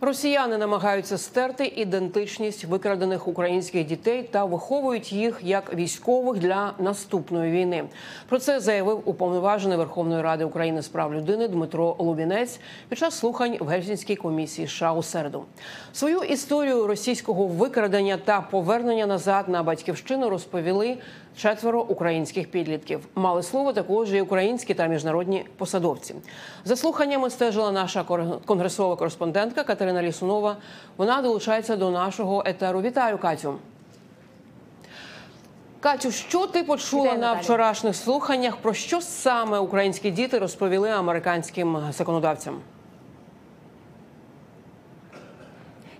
Росіяни намагаються стерти ідентичність викрадених українських дітей та виховують їх як військових для наступної війни. Про це заявив уповноважений Верховної Ради України з прав людини Дмитро Лубінець під час слухань в Гельсінській комісії США у середу. Свою історію російського викрадення та повернення назад на батьківщину розповіли четверо українських підлітків. Мали слово також і українські та міжнародні посадовці. За слуханнями стежила наша конгресова кореспондентка Катерина Лісунова. Вона долучається до нашого етеру. Вітаю, Катю. Катю, що ти почула Вітаю, на Наталя. вчорашніх слуханнях? Про що саме українські діти розповіли американським законодавцям?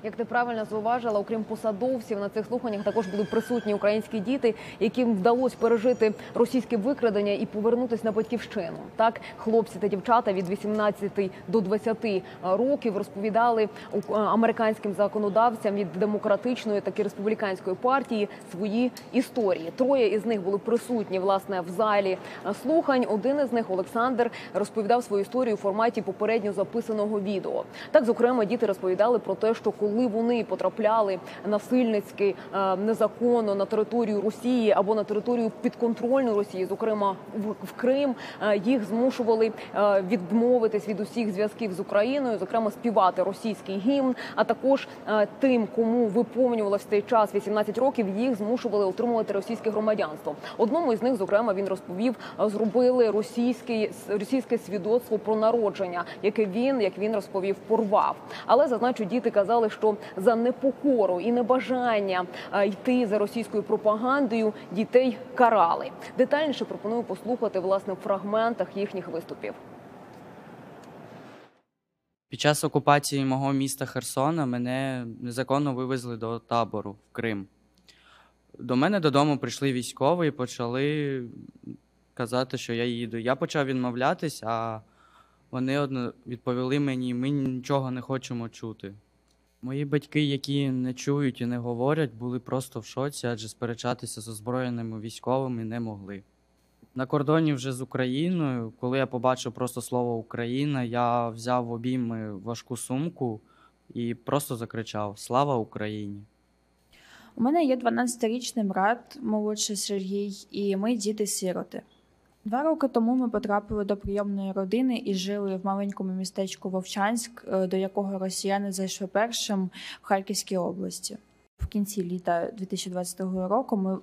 Як ти правильно зауважила, окрім посадовців на цих слуханнях також були присутні українські діти, яким вдалося пережити російське викрадення і повернутися на батьківщину. Так, хлопці та дівчата від 18 до 20 років розповідали у- американським законодавцям від демократичної так і республіканської партії свої історії. Троє із них були присутні власне в залі слухань. Один із них Олександр розповідав свою історію у форматі попередньо записаного відео. Так, зокрема, діти розповідали про те, що коли вони потрапляли насильницьки е, незаконно на територію Росії або на територію підконтрольну Росії, зокрема в, Крим, е, їх змушували е, відмовитись від усіх зв'язків з Україною, зокрема співати російський гімн. А також тим, кому виповнювалося цей час 18 років, їх змушували отримувати російське громадянство. Одному із них, зокрема, він розповів, зробили російське російське свідоцтво про народження, яке він, як він розповів, порвав. Але зазначу, діти казали, що за непокору і небажання е, йти за російською пропагандою дітей карали. Детальніше пропоную послухати власне в фрагментах їхніх виступів. Під час окупації мого міста Херсона мене незаконно вивезли до табору в Крим. До мене додому прийшли військові і почали казати, що я їду. Я почав відмовлятись, а вони відповіли мені: ми нічого не хочемо чути. Мої батьки, які не чують і не говорять, були просто в шоці, адже сперечатися з озброєними військовими не могли. На кордоні вже з Україною, коли я побачив просто слово Україна, я взяв в обійми важку сумку і просто закричав Слава Україні! У мене є 12-річний брат, молодший Сергій, і ми діти-сироти. Два роки тому ми потрапили до прийомної родини і жили в маленькому містечку Вовчанськ, е, до якого росіяни зайшли першим в Харківській області. В кінці літа 2022 року ми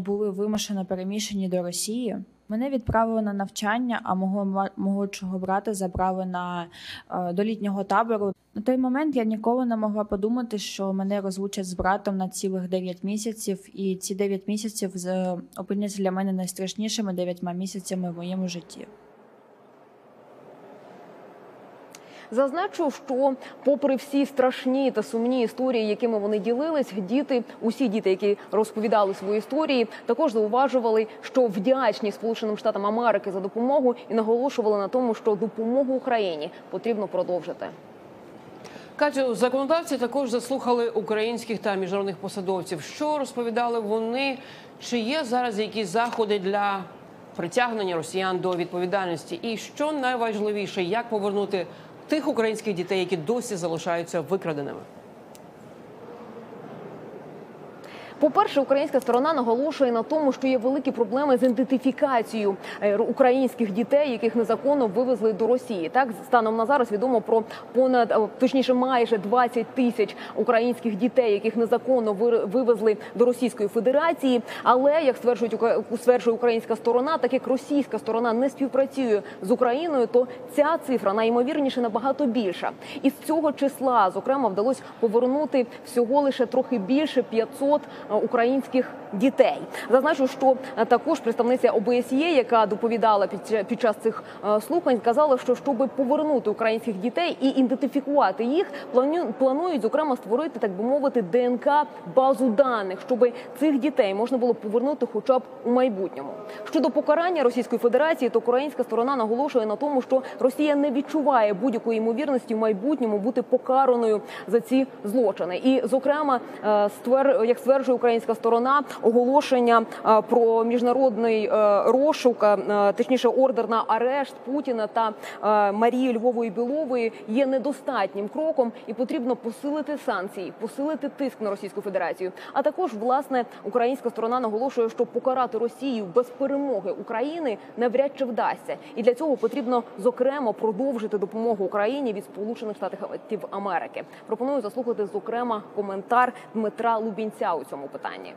були вимушено переміщені до Росії. Мене відправили на навчання, а мого молодшого брата забрали на е, до літнього табору. На той момент я ніколи не могла подумати, що мене розлучать з братом на цілих 9 місяців, і ці 9 місяців з- опиняться для мене найстрашнішими 9 місяцями в моєму житті. Зазначу, що, попри всі страшні та сумні історії, якими вони ділились, діти, усі діти, які розповідали свої історії, також зауважували, що вдячні Сполученим Штатам Америки за допомогу і наголошували на тому, що допомогу Україні потрібно продовжити. Катю, законодавці також заслухали українських та міжнародних посадовців. Що розповідали вони? Чи є зараз якісь заходи для притягнення росіян до відповідальності? І що найважливіше, як повернути тих українських дітей, які досі залишаються викраденими? По-перше, українська сторона наголошує на тому, що є великі проблеми з ідентифікацією е, українських дітей, яких незаконно вивезли до Росії. Так станом на зараз відомо про понад е, точніше майже 20 тисяч українських дітей, яких незаконно вивезли до Російської Федерації. Але як стверджують стверджує українська сторона, так як російська сторона не співпрацює з Україною, то ця цифра найімовірніше набагато більша. Із цього числа, зокрема, вдалося повернути всього лише трохи більше 500 е, українських дітей. Зазначу, що е, також представниця ОБСЄ, яка доповідала під, під час цих е, слухань, сказала, що щоб повернути українських дітей і ідентифікувати їх, планують зокрема створити, так би мовити, ДНК базу даних, щоб цих дітей можна було повернути, хоча б у майбутньому. Щодо покарання Російської Федерації, то українська сторона наголошує на тому, що Росія не відчуває будь-якої ймовірності в майбутньому бути покараною за ці злочини. І, зокрема, е, як стверджує українська сторона оголошення е, про міжнародний е, розшук, е, точніше ордер на арешт Путіна та Марії Львової Білової є недостатнім кроком, і потрібно посилити санкції, посилити тиск на Російську Федерацію. А також власне українська сторона наголошує, що покарати Росію без перемоги України навряд чи вдасться, і для цього потрібно зокрема продовжити допомогу Україні від Сполучених Штатів Америки. Пропоную заслухати зокрема коментар Дмитра Лубінця у цьому питанні.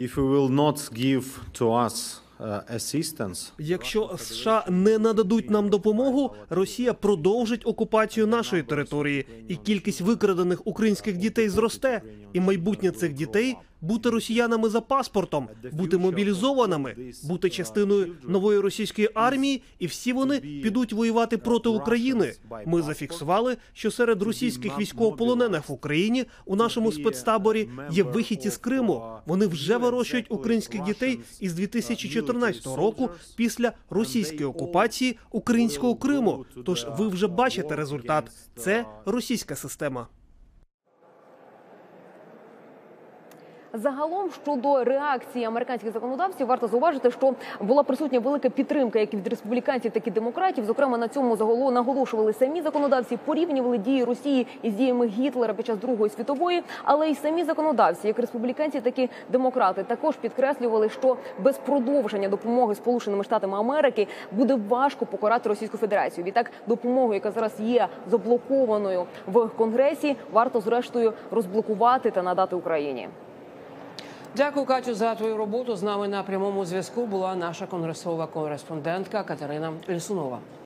If we will not give to us uh, assistance, Якщо США не нададуть нам допомогу, Росія продовжить окупацію нашої території, і кількість викрадених українських дітей зросте. І майбутнє цих дітей бути росіянами за паспортом, бути мобілізованими, бути частиною нової російської армії, і всі вони підуть воювати проти України. Ми зафіксували, що серед російських військовополонених в Україні у нашому спецтаборі є вихід із Криму. Вони вже вирощують українських дітей із 2014 року після російської окупації українського Криму. Тож ви вже бачите результат. Це російська система. Загалом щодо реакції американських законодавців, варто зауважити, що була присутня велика підтримка як від республіканців, так і демократів. Зокрема, на цьому заголо наголошували самі законодавці, порівнювали дії Росії із діями Гітлера під час Другої світової, але й самі законодавці, як республіканці, так і демократи, також підкреслювали, що без продовження допомоги Сполученими Штатами Америки буде важко покарати Російську Федерацію. Відтак, допомогу, яка зараз є заблокованою в Конгресі, варто зрештою розблокувати та надати Україні. Дякую, Катю, за твою роботу. З нами на прямому зв'язку була наша конгресова кореспондентка Катерина Лісунова.